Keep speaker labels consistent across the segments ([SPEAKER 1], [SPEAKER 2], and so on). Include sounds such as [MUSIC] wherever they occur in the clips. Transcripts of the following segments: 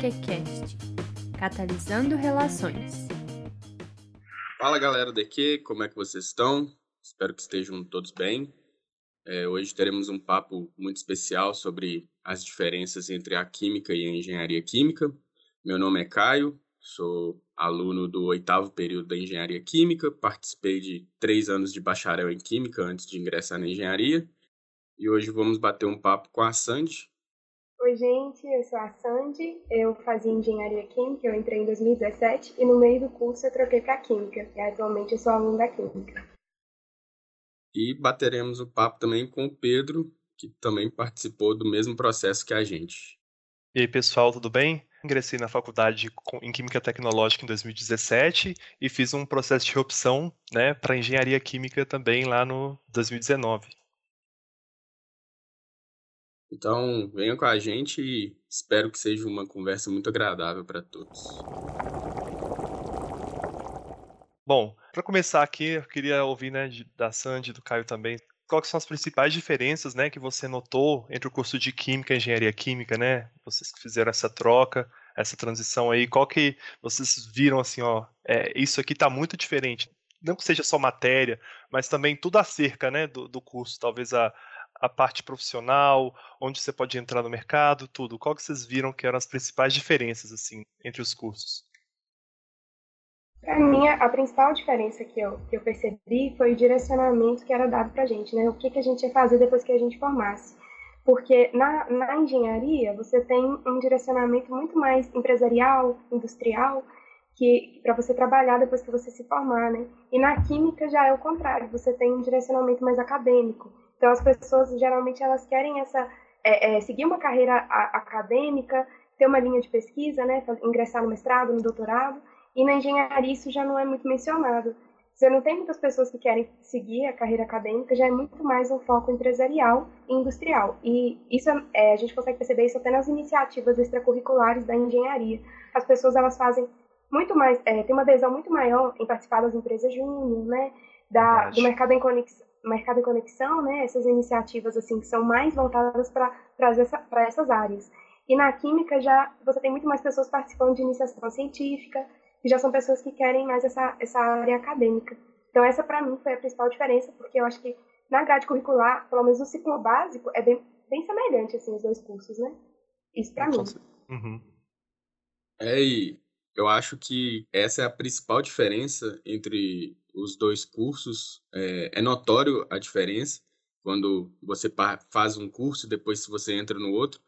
[SPEAKER 1] DQCast Catalisando Relações.
[SPEAKER 2] Fala galera do DQ, como é que vocês estão? Espero que estejam todos bem. É, hoje teremos um papo muito especial sobre as diferenças entre a química e a engenharia química. Meu nome é Caio, sou aluno do oitavo período da engenharia química, participei de três anos de bacharel em química antes de ingressar na engenharia. E hoje vamos bater um papo com a Sandy.
[SPEAKER 3] Oi, gente, eu sou a Sandy, eu fazia engenharia química, eu entrei em 2017 e no meio do curso eu troquei para química, e atualmente eu sou aluno da química.
[SPEAKER 2] E bateremos o papo também com o Pedro, que também participou do mesmo processo que a gente.
[SPEAKER 4] E aí, pessoal, tudo bem? Ingressei na faculdade em Química Tecnológica em 2017 e fiz um processo de reopção né, para Engenharia Química também lá no 2019.
[SPEAKER 2] Então, venham com a gente e espero que seja uma conversa muito agradável para todos.
[SPEAKER 4] Bom, para começar aqui, eu queria ouvir né, da Sandy, do Caio também, quais são as principais diferenças né, que você notou entre o curso de Química e Engenharia Química, né? Vocês que fizeram essa troca, essa transição aí, qual que vocês viram assim, ó, é, isso aqui está muito diferente. Não que seja só matéria, mas também tudo acerca né, do, do curso, talvez a, a parte profissional, onde você pode entrar no mercado, tudo. Qual que vocês viram que eram as principais diferenças assim entre os cursos?
[SPEAKER 3] Para mim, a principal diferença que eu, que eu percebi foi o direcionamento que era dado para a gente, né? O que, que a gente ia fazer depois que a gente formasse. Porque na, na engenharia, você tem um direcionamento muito mais empresarial, industrial, que para você trabalhar depois que você se formar, né? E na química já é o contrário, você tem um direcionamento mais acadêmico. Então as pessoas geralmente elas querem essa é, é, seguir uma carreira a, acadêmica, ter uma linha de pesquisa, né? Ingressar no mestrado, no doutorado. E na engenharia isso já não é muito mencionado. Você não tem muitas pessoas que querem seguir a carreira acadêmica, já é muito mais um foco empresarial e industrial. E isso é, a gente consegue perceber isso até nas iniciativas extracurriculares da engenharia. As pessoas elas fazem muito mais, é, tem uma adesão muito maior em participar das empresas júnior, né, da, do mercado em conexão, mercado em conexão, né, essas iniciativas assim que são mais voltadas para essa, essas áreas. E na química já você tem muito mais pessoas participando de iniciação científica, que já são pessoas que querem mais essa, essa área acadêmica. Então essa para mim foi a principal diferença, porque eu acho que na grade curricular, pelo menos no ciclo básico, é bem, bem semelhante assim os dois cursos, né? Isso para mim.
[SPEAKER 4] Uhum.
[SPEAKER 2] É, e eu acho que essa é a principal diferença entre os dois cursos. É, é notório a diferença quando você faz um curso, depois se você entra no outro,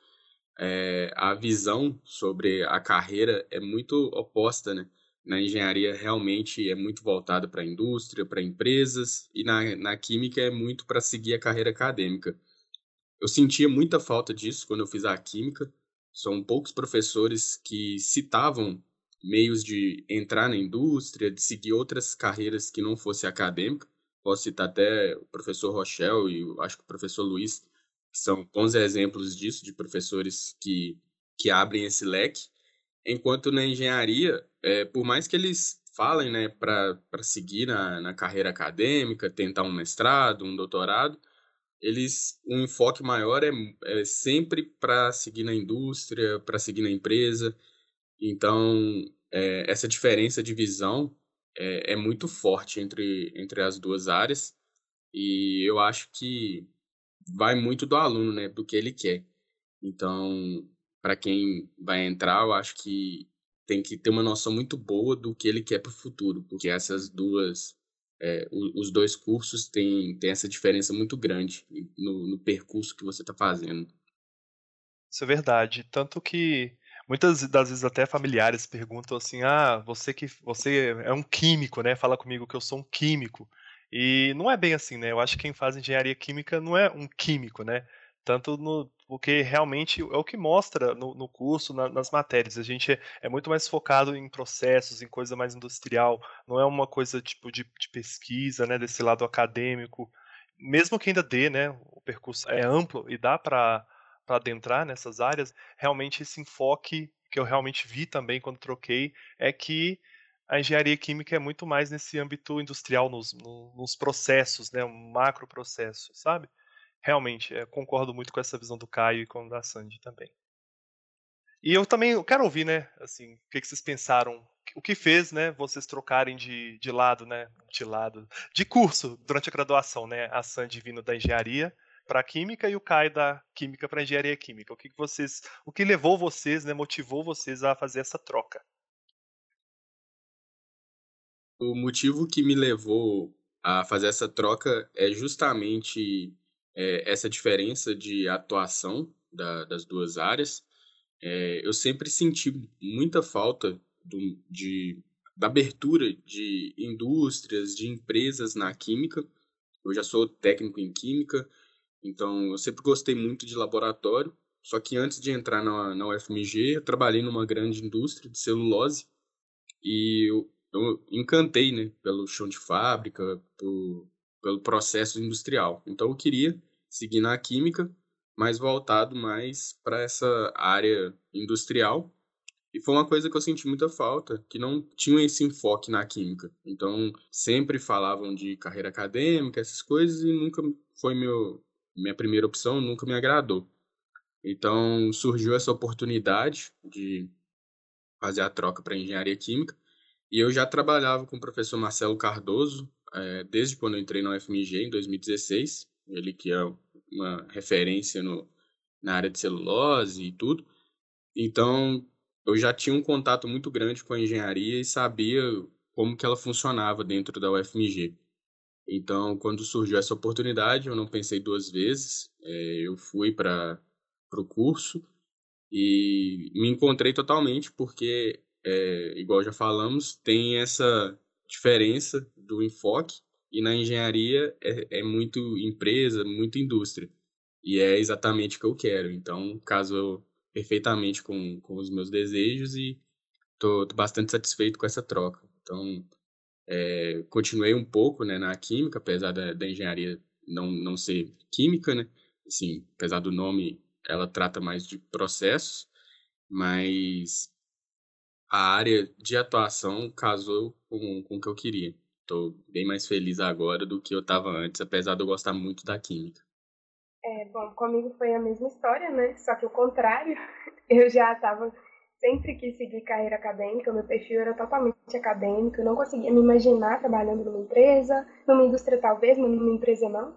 [SPEAKER 2] é, a visão sobre a carreira é muito oposta, né? na engenharia realmente é muito voltado para a indústria, para empresas, e na, na química é muito para seguir a carreira acadêmica. Eu sentia muita falta disso quando eu fiz a química. São poucos professores que citavam meios de entrar na indústria, de seguir outras carreiras que não fosse acadêmica. Posso citar até o professor Rochelle e acho que o professor Luiz, que são bons exemplos disso, de professores que, que abrem esse leque. Enquanto na engenharia, é, por mais que eles falem né, para seguir na, na carreira acadêmica, tentar um mestrado, um doutorado, eles um enfoque maior é, é sempre para seguir na indústria, para seguir na empresa. Então, é, essa diferença de visão é, é, muito forte entre, entre as duas áreas e eu acho que vai muito do aluno, né, do que ele quer. Então, para quem vai entrar, eu acho que tem que ter uma noção muito boa do que ele quer para o futuro, porque essas duas, é, os dois cursos têm, têm essa diferença muito grande no, no percurso que você está fazendo.
[SPEAKER 4] Isso é verdade. Tanto que muitas das vezes até familiares perguntam assim: "Ah, você que você é um químico, né? Fala comigo que eu sou um químico". E não é bem assim, né? Eu acho que quem faz engenharia química não é um químico, né? Tanto no porque realmente é o que mostra no, no curso, na, nas matérias. A gente é, é, muito mais focado em processos, em coisa mais industrial, não é uma coisa tipo de, de pesquisa, né, desse lado acadêmico. Mesmo que ainda dê, né, o percurso é amplo e dá para adentrar nessas áreas, realmente esse enfoque que eu realmente vi também quando troquei é que a engenharia química é muito mais nesse âmbito industrial, nos, nos processos, né, um macro processo, sabe? realmente, é, concordo muito com essa visão do Caio e com a da Sandy também. E eu também quero ouvir, né, assim, o que, que vocês pensaram, o que fez, né, vocês trocarem de, de lado, né, de lado, de curso durante a graduação, né, a Sandy vindo da engenharia para química e o Caio da química para engenharia química. O que, que vocês, o que levou vocês, né, motivou vocês a fazer essa troca?
[SPEAKER 2] O motivo que me levou a fazer essa troca é justamente é, essa diferença de atuação da, das duas áreas. É, eu sempre senti muita falta do, de, da abertura de indústrias, de empresas na química. Eu já sou técnico em química, então eu sempre gostei muito de laboratório. Só que antes de entrar na, na UFMG, eu trabalhei numa grande indústria de celulose e eu, eu encantei né, pelo chão de fábrica, por, pelo processo industrial. Então eu queria seguir na química, mais voltado mais para essa área industrial. E foi uma coisa que eu senti muita falta, que não tinha esse enfoque na química. Então, sempre falavam de carreira acadêmica, essas coisas, e nunca foi meu, minha primeira opção, nunca me agradou. Então, surgiu essa oportunidade de fazer a troca para engenharia química. E eu já trabalhava com o professor Marcelo Cardoso é, desde quando eu entrei na UFMG, em 2016. Ele que é uma referência no, na área de celulose e tudo. Então, eu já tinha um contato muito grande com a engenharia e sabia como que ela funcionava dentro da UFMG. Então, quando surgiu essa oportunidade, eu não pensei duas vezes. É, eu fui para o curso e me encontrei totalmente porque, é, igual já falamos, tem essa diferença do enfoque e na engenharia é, é muito empresa, muito indústria. E é exatamente o que eu quero. Então, casou perfeitamente com, com os meus desejos e estou bastante satisfeito com essa troca. Então, é, continuei um pouco né, na química, apesar da, da engenharia não, não ser química, né? Assim, apesar do nome, ela trata mais de processos, mas a área de atuação casou com, com o que eu queria. Estou bem mais feliz agora do que eu estava antes, apesar de eu gostar muito da química.
[SPEAKER 3] É, bom, comigo foi a mesma história, né? Só que o contrário. [LAUGHS] Eu já estava sempre quis seguir carreira acadêmica, meu perfil era totalmente acadêmico, eu não conseguia me imaginar trabalhando numa empresa, numa indústria talvez, mas numa empresa não.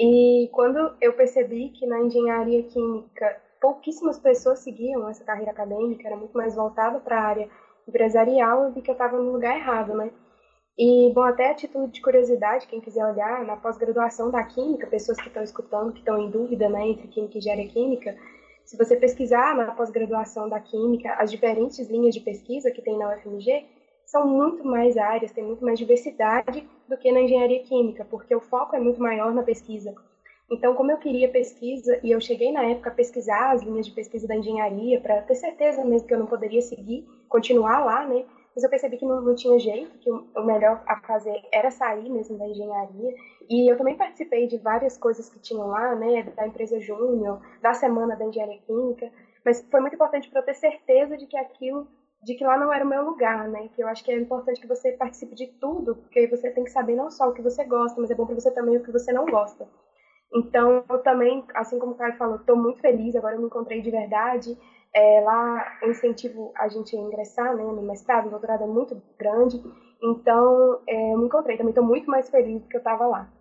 [SPEAKER 3] E quando eu percebi que na engenharia química pouquíssimas pessoas seguiam essa carreira acadêmica, era muito mais voltada para a área empresarial, eu vi que eu estava no lugar errado, né? E, bom, até a título de curiosidade, quem quiser olhar, na pós-graduação da Química, pessoas que estão escutando, que estão em dúvida né, entre Química e Engenharia Química, se você pesquisar na pós-graduação da Química, as diferentes linhas de pesquisa que tem na UFMG são muito mais áreas, tem muito mais diversidade do que na Engenharia Química, porque o foco é muito maior na pesquisa. Então, como eu queria pesquisa, e eu cheguei na época a pesquisar as linhas de pesquisa da engenharia, para ter certeza mesmo que eu não poderia seguir, continuar lá, né? Mas eu percebi que não, não tinha jeito, que o, melhor a fazer era sair mesmo da engenharia. E eu também participei de várias coisas que tinham lá, né, da empresa Júnior, da semana da engenharia química, mas foi muito importante para eu ter certeza de que aquilo, de que lá não era o meu lugar, né, que eu acho que é importante que você participe de tudo, porque você tem que saber não só o que você gosta, mas é bom para você também o que você não gosta. Então, eu também, assim como o Caio falou, estou muito feliz, agora eu me encontrei de verdade, é, lá o incentivo a gente ingressar né, no mestrado, no doutorado é muito grande, então é, eu me encontrei, também estou muito mais feliz do que eu estava lá.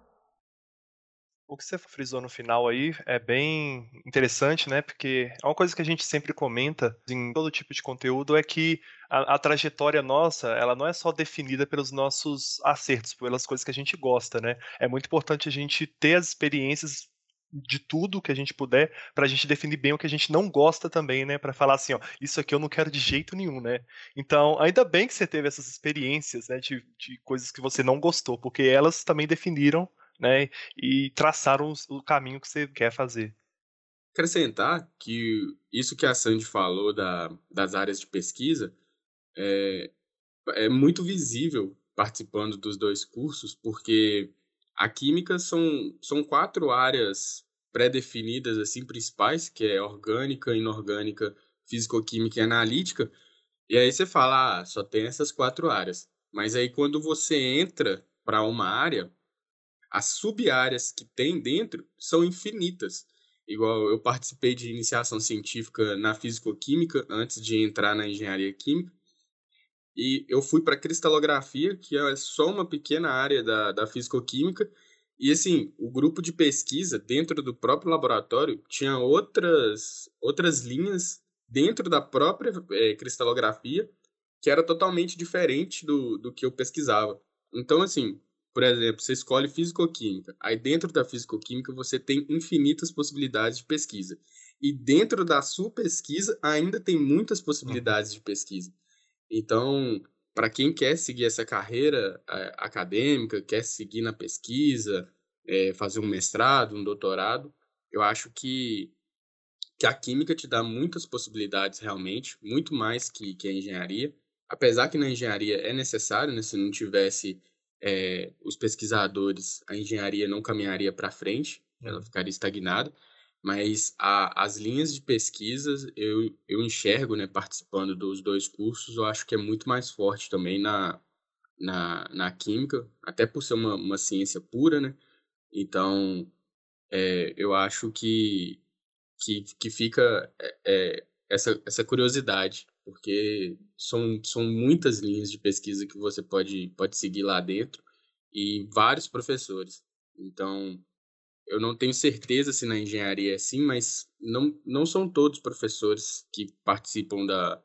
[SPEAKER 4] O que você frisou no final aí é bem interessante, né? Porque é uma coisa que a gente sempre comenta em todo tipo de conteúdo é que a, a, trajetória nossa, ela não é só definida pelos nossos acertos, pelas coisas que a gente gosta, né? É muito importante a gente ter as experiências de tudo que a gente puder para a gente definir bem o que a gente não gosta também, né? Para falar assim, ó, isso aqui eu não quero de jeito nenhum, né? Então, ainda bem que você teve essas experiências, né? De, de coisas que você não gostou, porque elas também definiram, né? E traçaram o caminho que você quer fazer.
[SPEAKER 2] Acrescentar que isso que a Sandy falou da, das áreas de pesquisa é, é muito visível participando dos dois cursos, porque a química são, são quatro áreas pré-definidas assim principais, que é orgânica, inorgânica, físico-química e analítica. E aí você fala, ah, só tem essas quatro áreas. Mas aí quando você entra para uma área, as sub-áreas que tem dentro são infinitas. igual eu participei de iniciação científica na fisicoquímica antes de entrar na engenharia química. E eu fui para cristalografia, que é só uma pequena área da, da fisicoquímica. E assim, o grupo de pesquisa dentro do próprio laboratório tinha outras, outras linhas dentro da própria é, cristalografia que era totalmente diferente do, do que eu pesquisava. Então, assim, por exemplo, você escolhe fisicoquímica. Aí dentro da fisicoquímica você tem infinitas possibilidades de pesquisa. E dentro da sua pesquisa ainda tem muitas possibilidades de pesquisa. Então, para quem quer seguir essa carreira é, acadêmica, quer seguir na pesquisa, é, fazer um mestrado, um doutorado, eu acho que, que a química te dá muitas possibilidades realmente, muito mais que, que a engenharia. Apesar que na engenharia é necessário, né, se não tivesse é, os pesquisadores, a engenharia não caminharia para frente, ela uhum. ficaria estagnada mas a, as linhas de pesquisas eu, eu enxergo, né, participando dos dois cursos, eu acho que é muito mais forte também na, na, na química, até por ser uma, uma ciência pura, né? Então, é, eu acho que, que, que fica é, é, essa, essa curiosidade, porque são, são muitas linhas de pesquisa que você pode, pode seguir lá dentro e vários professores. Então, eu não tenho certeza se na engenharia é assim, mas não, não são todos professores que participam da,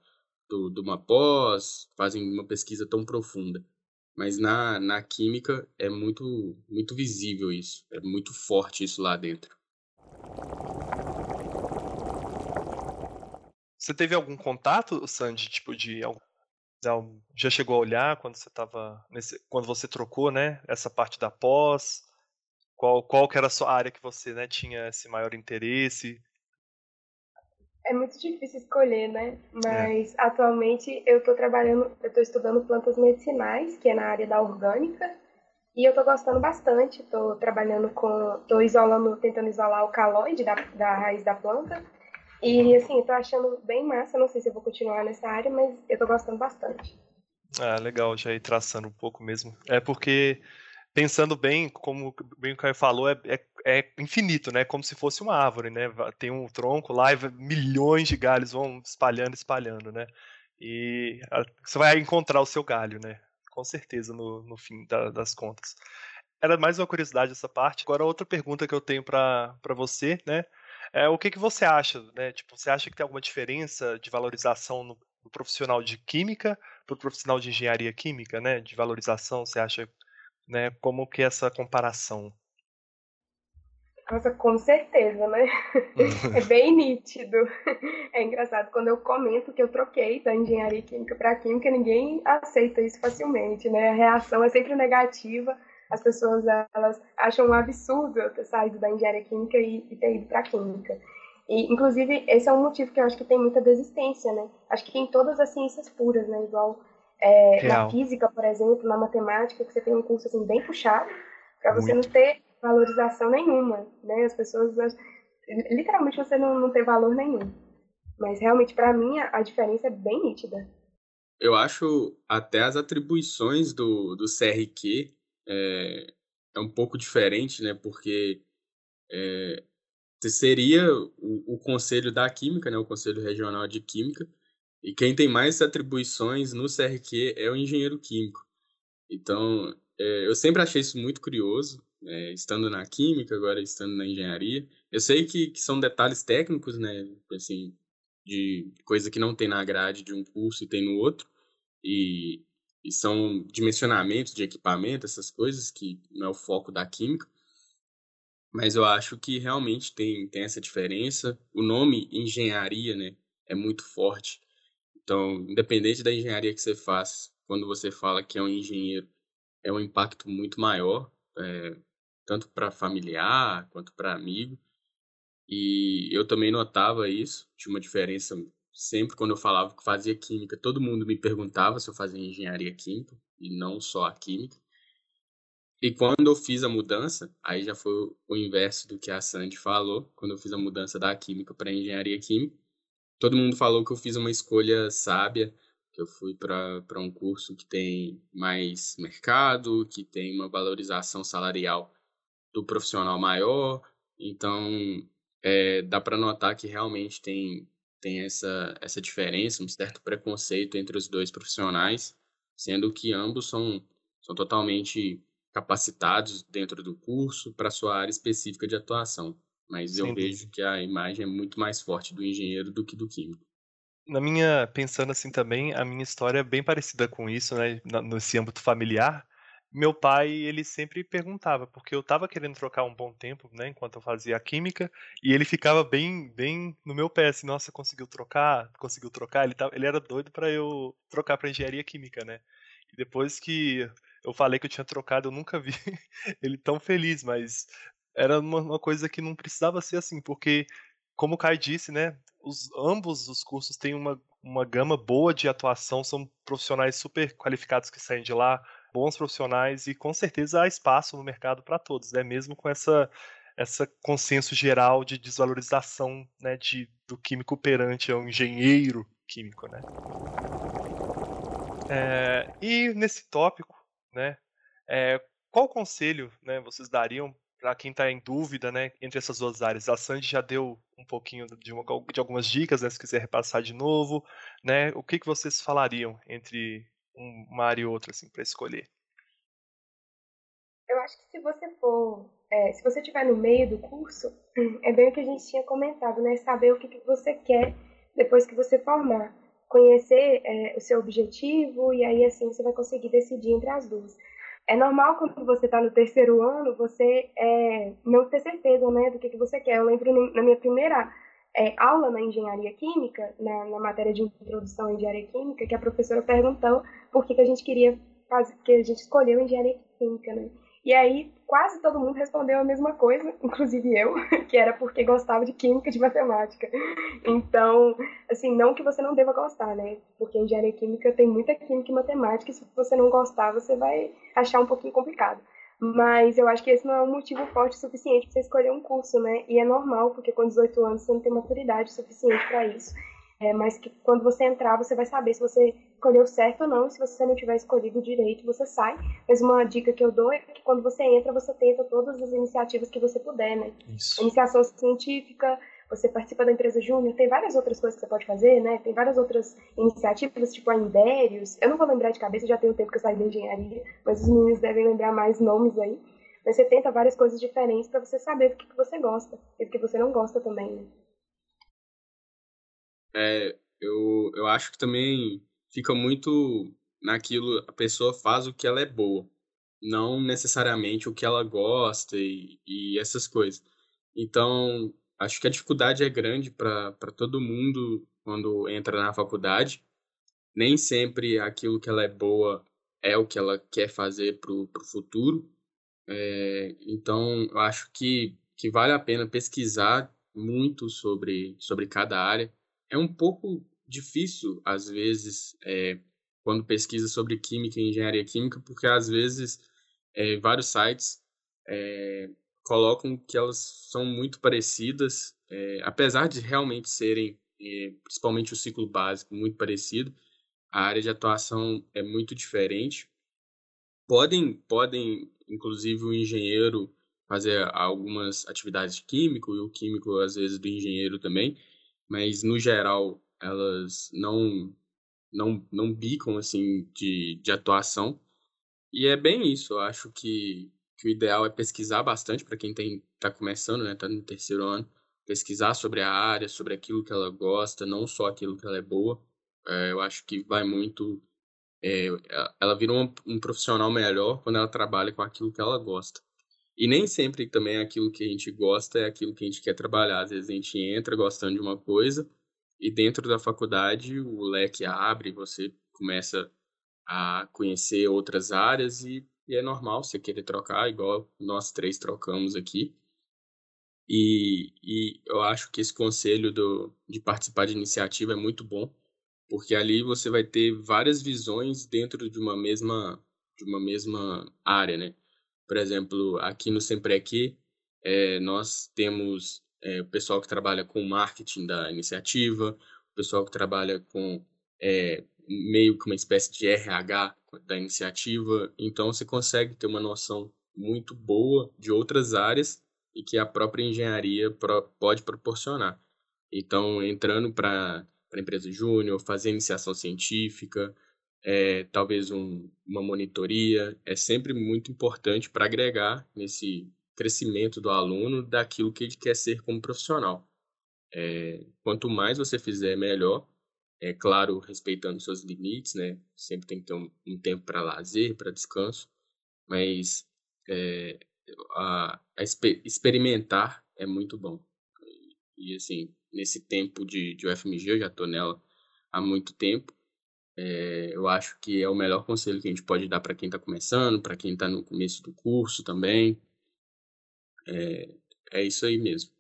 [SPEAKER 2] do, de uma pós, fazem uma pesquisa tão profunda. Mas na, na química é muito, muito visível isso, é muito forte isso lá dentro.
[SPEAKER 4] Você teve algum contato, Sandy, tipo de já chegou a olhar quando você estava quando você trocou, né, essa parte da pós? Qual, qual que era a sua área que você né, tinha esse maior interesse?
[SPEAKER 3] É muito difícil escolher, né? Mas é. atualmente eu estou trabalhando, eu estou estudando plantas medicinais, que é na área da orgânica, e eu estou gostando bastante. Estou trabalhando com, estou isolando, tentando isolar o caloide da, da raiz da planta. E assim, estou achando bem massa. Não sei se eu vou continuar nessa área, mas eu estou gostando bastante.
[SPEAKER 4] Ah, legal, já ir traçando um pouco mesmo. É porque pensando bem, como bem o Caio falou, é, é, é, infinito, né? Como se fosse uma árvore, né? Tem um tronco lá e milhões de galhos vão espalhando, espalhando, né? E você vai encontrar o seu galho, né? Com certeza, no, no fim da, das contas. Era mais uma curiosidade essa parte. Agora, outra pergunta que eu tenho para você, né? É, o que, que você acha, né? Tipo, você acha que tem alguma diferença de valorização no, no profissional de química para o profissional de engenharia química, né? De valorização, você acha né? Como que essa comparação?
[SPEAKER 3] Nossa, com certeza, né? [LAUGHS] é bem nítido. É engraçado quando eu comento que eu troquei da engenharia química para química, ninguém aceita isso facilmente, né? A reação é sempre negativa. As pessoas elas acham um absurdo eu ter saído da engenharia química e, e ter ido para química. E, inclusive, esse é um motivo que eu acho que tem muita desistência, né? Acho que em todas as ciências puras, né? Igual é, na física, por exemplo, na matemática, que você tem um curso assim bem puxado, para você não ter valorização nenhuma, né? As pessoas, literalmente, você não, não tem valor nenhum. Mas realmente, para mim, a, a diferença é bem nítida.
[SPEAKER 2] Eu acho até as atribuições do, do CRQ é, é um pouco diferente, né? Porque é, seria o, o conselho da química, né? O conselho regional de química, e quem tem mais atribuições no CRQ é o engenheiro químico. Então, é, eu sempre achei isso muito curioso, é, estando na química, agora estando na engenharia. Eu sei que, que são detalhes técnicos, né, assim, de coisa que não tem na grade de um curso e tem no outro, e, e são dimensionamentos de equipamento, essas coisas que não é o foco da química. Mas eu acho que realmente tem, tem essa diferença. O nome engenharia, né, é muito forte. Então, independente da engenharia que você faz, quando você fala que é um engenheiro, é um impacto muito maior, é, tanto para familiar quanto para amigo. E eu também notava isso, tinha uma diferença sempre quando eu falava que fazia química, todo mundo me perguntava se eu fazia engenharia química e não só a química. E quando eu fiz a mudança, aí já foi o inverso do que a Sandy falou, quando eu fiz a mudança da química para engenharia química, todo mundo falou que eu fiz uma escolha sábia, que eu fui para um curso que tem mais mercado, que tem uma valorização salarial do profissional maior. Então, é, dá para notar que realmente tem, tem essa, essa diferença, um certo preconceito entre os dois profissionais, sendo que ambos são, são totalmente capacitados dentro do curso para sua área específica de atuação. Mas Sim, eu vejo que a imagem é muito mais forte do engenheiro do que do químico.
[SPEAKER 4] Na minha, pensando assim também, a minha história é bem parecida com isso, né, nesse âmbito familiar, meu pai, ele sempre perguntava, porque eu estava querendo trocar um bom tempo, né, enquanto eu fazia a química, e ele ficava bem, bem no meu pé, assim, nossa, conseguiu trocar, conseguiu trocar, ele, tava, ele era doido para eu trocar para engenharia química, né, e depois que eu falei que eu tinha trocado, eu nunca vi [LAUGHS] ele tão feliz, mas era uma, uma coisa que não precisava ser assim, porque, como o Kai disse, né, os, ambos os cursos têm uma, uma gama boa de atuação, são profissionais super qualificados que saem de lá, bons profissionais e com certeza há espaço no mercado para todos, né? Mesmo com essa essa consenso geral de desvalorização, né, de do químico perante ao engenheiro químico, né? É, e nesse tópico, né, é, qual conselho, né, vocês dariam para quem está em dúvida, né, entre essas duas áreas? A Sandy já deu um pouquinho de, uma, de algumas dicas, né, se quiser repassar de novo, né? O que que vocês falariam entre uma área e outra, assim, para escolher?
[SPEAKER 3] Eu acho que se você for, é, se você estiver no meio do curso, é bem o que a gente tinha comentado, né? Saber o que, que você quer depois que você formar. Conhecer é, o seu objetivo e aí assim você vai conseguir decidir entre as duas. É normal quando você está no terceiro ano você é, não ter certeza né, do que, que você quer. Eu lembro na minha primeira é, aula na engenharia química, na, na, matéria de introdução à engenharia química, que a professora perguntou por que, que a gente queria fazer, que a gente escolheu engenharia química, né? E aí quase todo mundo respondeu a mesma coisa, [LAUGHS] inclusive eu, [LAUGHS] que era porque gostava de química e de matemática. Então, assim, não que você não deva gostar, né? Porque engenharia química tem muita química e matemática, e se você não gostar, você vai achar um pouquinho complicado. Mas eu acho que esse não é um motivo forte o suficiente para você escolher um curso, né? E é normal, porque com 18 anos você não tem maturidade suficiente para isso. É, mas que quando você entrar, você vai saber se você escolheu certo ou não. Se você não tiver escolhido direito, você sai. Mas uma dica que eu dou é que quando você entra, você tenta todas as iniciativas que você puder, né? Isso. Iniciação científica, você participa da empresa júnior, tem várias outras coisas que você pode fazer, né? Tem várias outras iniciativas, tipo a Indérios. Eu não vou lembrar de cabeça, já tem um tempo que eu saí da engenharia, mas os meninos devem lembrar mais nomes aí. Mas você tenta várias coisas diferentes para você saber do que, que você gosta e do que você não gosta também, né?
[SPEAKER 2] É, eu, eu acho que também fica muito naquilo, a pessoa faz o que ela é boa, não necessariamente o que ela gosta e, e essas coisas. Então, acho que a dificuldade é grande para todo mundo quando entra na faculdade. Nem sempre aquilo que ela é boa é o que ela quer fazer para o futuro. É, então, eu acho que, que vale a pena pesquisar muito sobre, sobre cada área. É um pouco difícil, às vezes, é, quando pesquisa sobre química e engenharia química, porque às vezes é, vários sites é, colocam que elas são muito parecidas, é, apesar de realmente serem, é, principalmente o ciclo básico, muito parecido, a área de atuação é muito diferente. Podem, podem inclusive, o engenheiro fazer algumas atividades de químico e o químico, às vezes, do engenheiro também, mas, no geral, elas não não, não bicam, assim, de, de atuação. E é bem isso, eu acho que que o ideal é pesquisar bastante para quem está começando, né, está no terceiro ano, pesquisar sobre a área, sobre aquilo que ela gosta, não só aquilo que ela é boa. É, eu acho que vai muito. É, ela vira um, um, profissional melhor quando ela trabalha com aquilo que ela gosta. E nem sempre também aquilo que a gente gosta é aquilo que a gente quer trabalhar. Às vezes a gente entra gostando de uma coisa e dentro da faculdade o leque abre, você começa a conhecer outras áreas e e é normal você querer trocar, igual nós três trocamos aqui. E, e eu acho que esse conselho do, de participar de iniciativa é muito bom, porque ali você vai ter várias visões dentro de uma mesma, de uma mesma área, né? Por exemplo, aqui no Sempre Aqui, é, nós temos é, o pessoal que trabalha com marketing da iniciativa, o pessoal que trabalha com é, meio que uma espécie de RH da iniciativa, então você consegue ter uma noção muito boa de outras áreas e que a própria engenharia pode proporcionar. Então, entrando para empresa júnior, fazer iniciação científica, é, talvez um, uma monitoria, é sempre muito importante para agregar nesse crescimento do aluno daquilo que ele quer ser como profissional. É, quanto mais você fizer, melhor. É claro, respeitando seus limites, né? Sempre tem que ter um, um tempo para lazer, para descanso, mas é, a, a exper experimentar é muito bom. E, e, assim, nesse tempo de, de UFMG, eu já estou nela há muito tempo, é, eu acho que é o melhor conselho que a gente pode dar para quem está começando, para quem está no começo do curso também. É, é isso aí mesmo.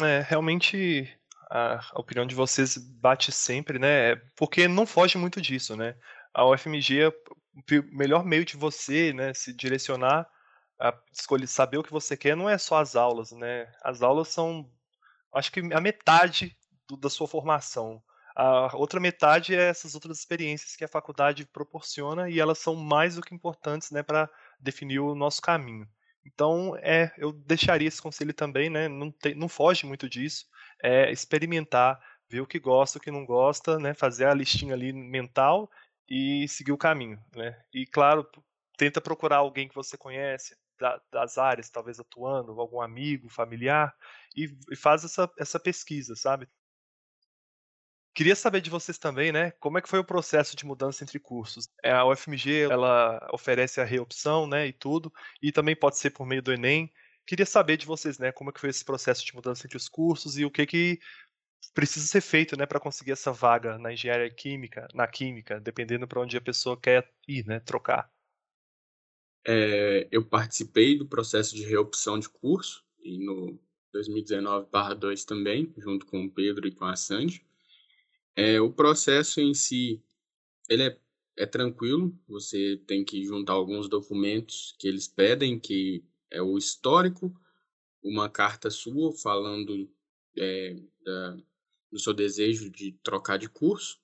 [SPEAKER 4] É, realmente a opinião de vocês bate sempre, né? Porque não foge muito disso, né? A UFMG é o melhor meio de você, né, se direcionar a escolher saber o que você quer não é só as aulas, né? As aulas são acho que a metade do, da sua formação. A outra metade é essas outras experiências que a faculdade proporciona e elas são mais do que importantes, né, para definir o nosso caminho. Então, é, eu deixaria esse conselho também, né? Não, tem, não foge muito disso. É experimentar, ver o que gosta, o que não gosta, né? Fazer a listinha ali mental e seguir o caminho, né? E claro, tenta procurar alguém que você conhece da, das áreas, talvez atuando, algum amigo, familiar, e, e faz essa, essa pesquisa, sabe? Queria saber de vocês também, né? Como é que foi o processo de mudança entre cursos? É, a UFMG, ela oferece a reopção, né, e tudo, e também pode ser por meio do Enem. Queria saber de vocês, né, como é que foi esse processo de mudança entre os cursos e o que que precisa ser feito, né, para conseguir essa vaga na engenharia química, na química, dependendo para onde a pessoa quer ir, né, trocar.
[SPEAKER 2] É, eu participei do processo de reopção de curso e no 2019/2 também, junto com o Pedro e com a Sandy. É, o processo em si, ele é, é tranquilo, você tem que juntar alguns documentos que eles pedem, que é o histórico, uma carta sua falando é, da, do seu desejo de trocar de curso,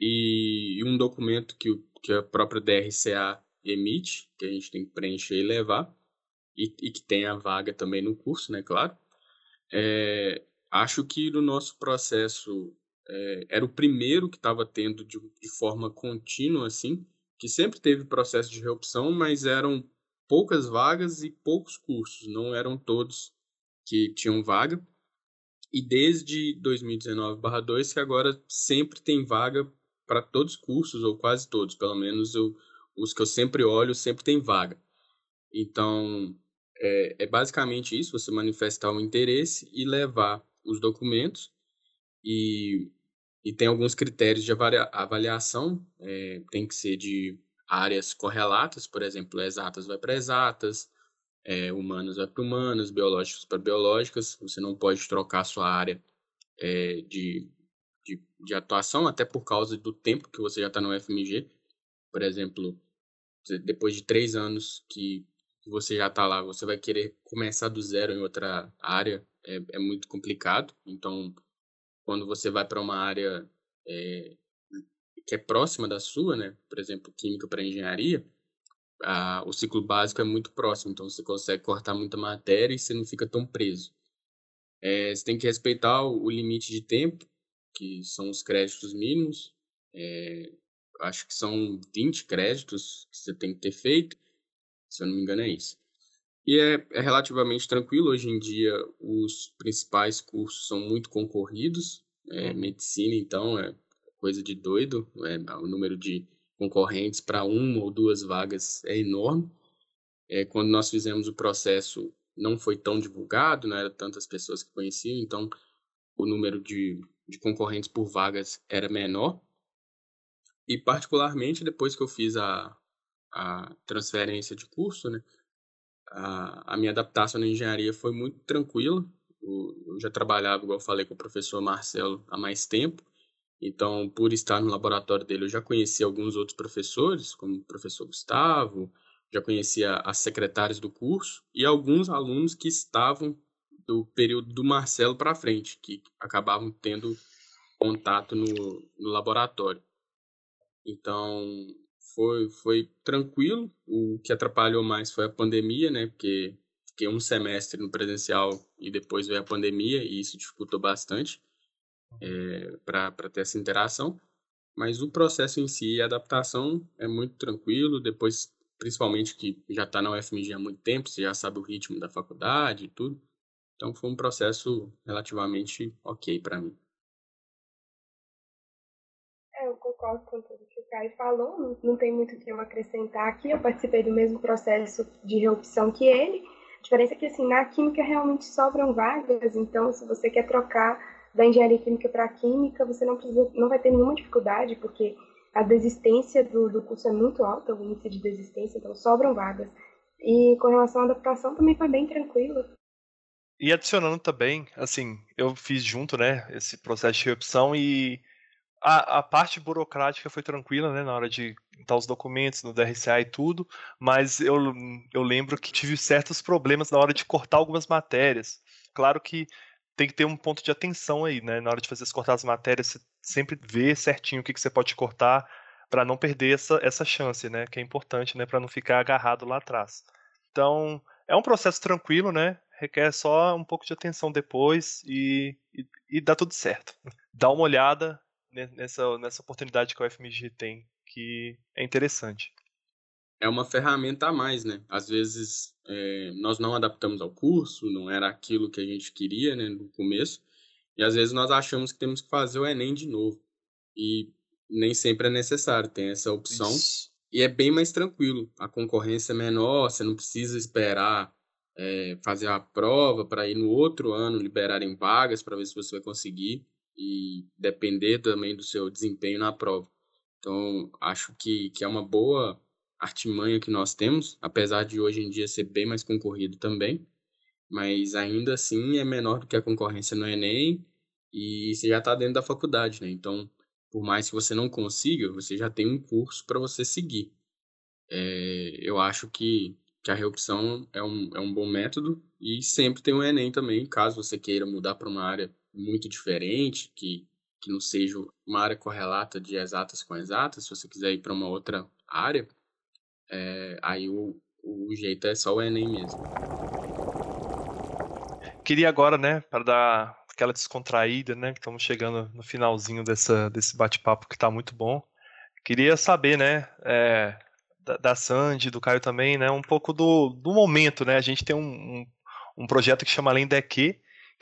[SPEAKER 2] e, e um documento que, que a própria DRCA emite, que a gente tem que preencher e levar, e, e que tem a vaga também no curso, né, claro. É, acho que no nosso processo é, era o primeiro que estava tendo de, de, forma contínua, assim, que sempre teve processo de reopção, mas eram poucas vagas e poucos cursos, não eram todos que tinham vaga. E desde 2019/2 que agora sempre tem vaga para todos os cursos ou quase todos, pelo menos eu, os que eu sempre olho sempre tem vaga. Então é, é basicamente isso: você manifestar o interesse e levar os documentos e, e tem alguns critérios de avaliação, é, tem que ser de áreas correlatas, por exemplo, exatas vai para exatas, é, vai para humanas, biológicas para biológicas, você não pode trocar sua área é, de, de, de, atuação, até por causa do tempo que você já está no FMG, por exemplo, depois de três anos que você já está lá, você vai querer começar do zero em outra área, é, é muito complicado, então quando você vai para uma área é, que é próxima da sua, né? Por exemplo, química para engenharia, a, o ciclo básico é muito próximo, então você consegue cortar muita matéria e você não fica tão preso. É, você tem que respeitar o, o, limite de tempo, que são os créditos mínimos. É, acho que são 20 créditos que você tem que ter feito, se eu não me engano é isso. E é, é relativamente tranquilo. Hoje em dia, os principais cursos são muito concorridos. É, medicina, então, é coisa de doido. É, o número de concorrentes para uma ou duas vagas é enorme. É, quando nós fizemos o processo, não foi tão divulgado, não eram tantas pessoas que conheciam, então o número de, de concorrentes por vagas era menor. E, particularmente, depois que eu fiz a, a transferência de curso, né, a, minha adaptação na engenharia foi muito tranquila. Eu, eu já trabalhava, igual eu falei, com o professor Marcelo há mais tempo. Então, por estar no laboratório dele, eu já conhecia alguns outros professores, como o professor Gustavo, já conhecia as secretárias do curso e alguns alunos que estavam do período do Marcelo para frente, que acabavam tendo contato no, no laboratório. Então, foi, foi tranquilo. O que atrapalhou mais foi a pandemia, né? Porque fiquei um semestre no presencial e depois veio a pandemia e isso dificultou bastante é, para ter essa interação. Mas o processo em si, a adaptação é muito tranquilo. Depois, principalmente que já está na UFMG há muito tempo, você já sabe o ritmo da faculdade e tudo. Então foi um processo relativamente ok para mim.
[SPEAKER 3] É, eu concordo com Caio falou, não, não tem muito o que eu acrescentar aqui. Eu participei do mesmo processo de reopção que ele. A diferença é que assim, na química realmente sobram vagas, então se você quer trocar da engenharia química para química, você não precisa, não vai ter nenhuma dificuldade, porque a desistência do, do curso é muito alta, o índice de desistência, então sobram vagas. E com relação à adaptação também foi bem tranquilo.
[SPEAKER 4] E adicionando também, assim, eu fiz junto, né, esse processo de reopção e a, a, parte burocrática foi tranquila, né, na hora de estar os documentos no DRCA e tudo, mas eu, eu lembro que tive certos problemas na hora de cortar algumas matérias. Claro que tem que ter um ponto de atenção aí, né? Na hora de fazer cortar as matérias, você sempre ver certinho o que, que você pode cortar para não perder essa, essa chance, né? Que é importante, né? Para não ficar agarrado lá atrás. Então, é um processo tranquilo, né? Requer só um pouco de atenção depois e, e, e dá tudo certo. Dá uma olhada nessa, nessa oportunidade que o FMG tem, que é interessante
[SPEAKER 2] é uma ferramenta a mais, né? Às vezes é, nós não adaptamos ao curso, não era aquilo que a gente queria, né, no começo, e às vezes nós achamos que temos que fazer o Enem de novo. E nem sempre é necessário, tem essa opção. Isso. E é bem mais tranquilo, a concorrência é menor, você não precisa esperar é, fazer a prova para ir no outro ano liberarem vagas para ver se você vai conseguir e depender também do seu desempenho na prova. Então, acho que, que é uma boa artimanha que nós temos, apesar de hoje em dia ser bem mais concorrido também, mas ainda assim é menor do que a concorrência no Enem e você já está dentro da faculdade, né? Então, por mais que você não consiga, você já tem um curso para você seguir. É, eu acho que, que a reopção é um, é um bom método e sempre tem o Enem também, caso você queira mudar para uma área muito diferente, que, que não seja uma área correlata de exatas com exatas, se você quiser ir para uma outra área, é, aí o, o jeito é só o Enem mesmo.
[SPEAKER 4] Queria agora, né, para dar aquela descontraída, né, que estamos chegando no finalzinho dessa, desse bate-papo que está muito bom. Queria saber, né, é, da, da Sandy, do Caio também, né, um pouco do, do momento, né, a gente tem um, um, um projeto que chama Além da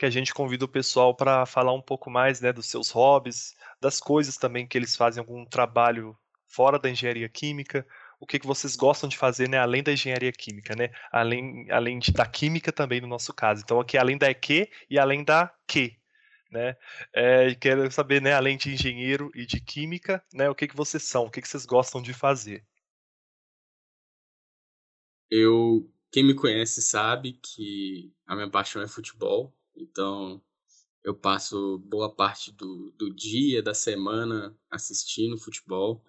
[SPEAKER 4] Que, a gente convida o pessoal para falar um pouco mais, né, dos seus hobbies, das coisas também que eles fazem algum trabalho fora da engenharia química, o que, que vocês gostam de fazer, né, além da engenharia química, né, além, além de, da química também no nosso caso. Então aqui além da EQ e além da Q, né, é, quero saber, né, além de engenheiro e de química, né, o que, que vocês são, o que, que vocês gostam de fazer.
[SPEAKER 2] Eu, quem me conhece sabe que a minha paixão é futebol, então eu passo boa parte do, do dia, da semana assistindo futebol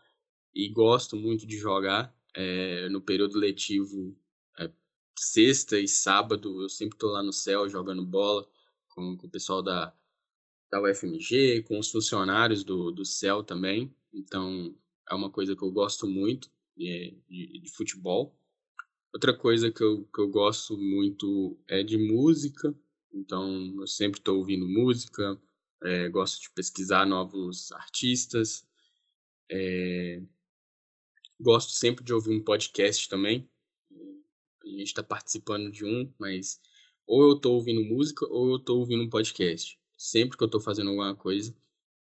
[SPEAKER 2] e gosto muito de jogar. É, no período letivo, é, sexta e sábado, eu sempre estou lá no céu jogando bola com, com, o pessoal da, da UFMG, com os funcionários do, do céu também. Então, é uma coisa que eu gosto muito é, de, de, futebol. Outra coisa que eu, que eu gosto muito é de música. Então, eu sempre estou ouvindo música, é, gosto de pesquisar novos artistas. É, Gosto sempre de ouvir um podcast também. A gente está participando de um, mas ou eu estou ouvindo música ou eu estou ouvindo um podcast. Sempre que eu estou fazendo alguma coisa,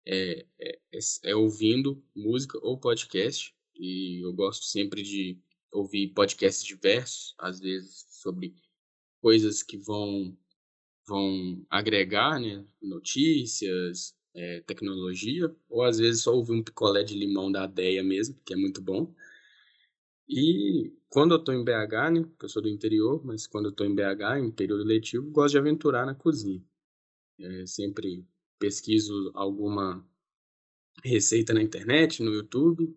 [SPEAKER 2] é, é, é, é, ouvindo música ou podcast. E eu gosto sempre de ouvir podcasts diversos, às vezes sobre coisas que vão, vão agregar né, notícias, é, tecnologia, ou às vezes só ouvir um picolé de limão da Deia mesmo, que é muito bom. E quando eu estou em BH, né, que eu sou do interior, mas quando eu estou em BH, em período letivo, gosto de aventurar na cozinha. É, sempre pesquiso alguma receita na internet, no YouTube,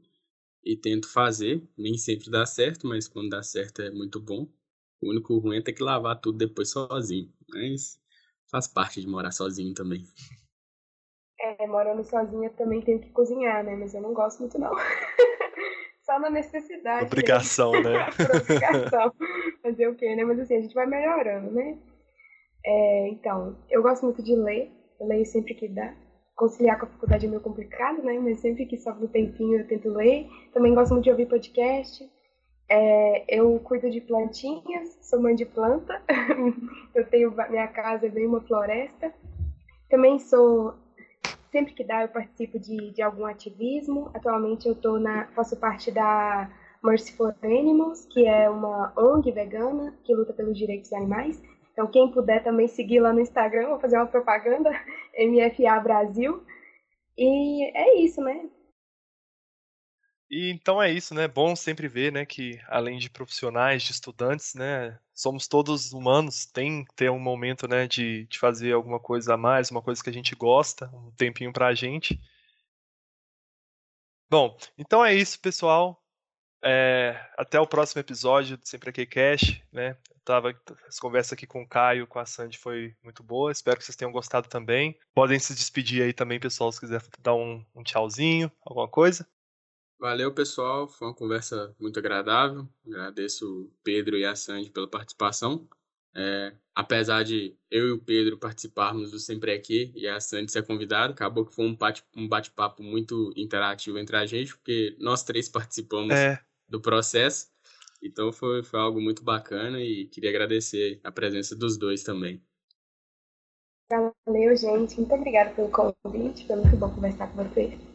[SPEAKER 2] e tento fazer. Nem sempre dá certo, mas quando dá certo é muito bom. O único ruim é ter que lavar tudo depois sozinho, mas faz parte de morar sozinho também.
[SPEAKER 3] É, morando sozinha também tenho que cozinhar, né? Mas eu não gosto muito não. [LAUGHS] Só na necessidade.
[SPEAKER 4] Obrigação, né? [LAUGHS]
[SPEAKER 3] Obrigação. Fazer o quê, né? Mas assim, a gente vai melhorando, né? É, então, eu gosto muito de ler. Eu leio sempre que dá. Conciliar com a faculdade é meio complicado, né? Mas sempre que sobra um tempinho eu tento ler. Também gosto muito de ouvir podcast. É, eu cuido de plantinhas, sou mãe de planta. [LAUGHS] eu tenho minha casa é bem uma floresta. Também sou sempre que dá eu participo de, de algum ativismo. Atualmente eu tô na faço parte da Merciful Animals, que é uma ONG vegana que luta pelos direitos dos animais. Então quem puder também seguir lá no Instagram, vou fazer uma propaganda [LAUGHS] MFA Brasil. E é isso, né?
[SPEAKER 4] E então é isso, né? Bom sempre ver, né, que além de profissionais, de estudantes, né, somos todos humanos, tem que ter um momento, né, de, de fazer alguma coisa a mais, uma coisa que a gente gosta, um tempinho pra gente. Bom, então é isso, pessoal. É, até o próximo episódio do Sempre Aqui Cash, né? tava, essa conversa aqui com o Caio, com a Sandy foi muito boa. Espero que vocês tenham gostado também. Podem se despedir aí também, pessoal, se quiser dar um, um tchauzinho, alguma coisa.
[SPEAKER 2] Valeu, pessoal. Foi uma conversa muito agradável. Agradeço o Pedro e a Sandy pela participação. É, apesar de eu e o Pedro participarmos do Sempre Aqui e a Sandy ser convidado, acabou que foi um bate-papo muito interativo entre a gente, porque nós três participamos é. do processo. Então foi, foi algo muito bacana e queria agradecer a presença dos dois também.
[SPEAKER 3] Valeu, gente. Muito obrigada pelo convite. Foi muito bom conversar com vocês.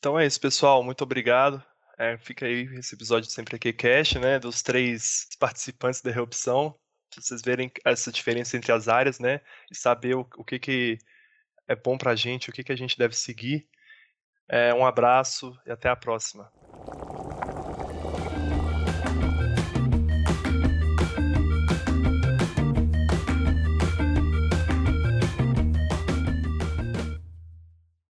[SPEAKER 4] Então é isso, pessoal. Muito obrigado. É, fica aí esse episódio sempre aqui cash, né? Dos três participantes da reopção. Pra vocês verem essa diferença entre as áreas, né? E saber o, o que, que é bom pra gente, o que, que a gente deve seguir. É, um abraço e até a próxima.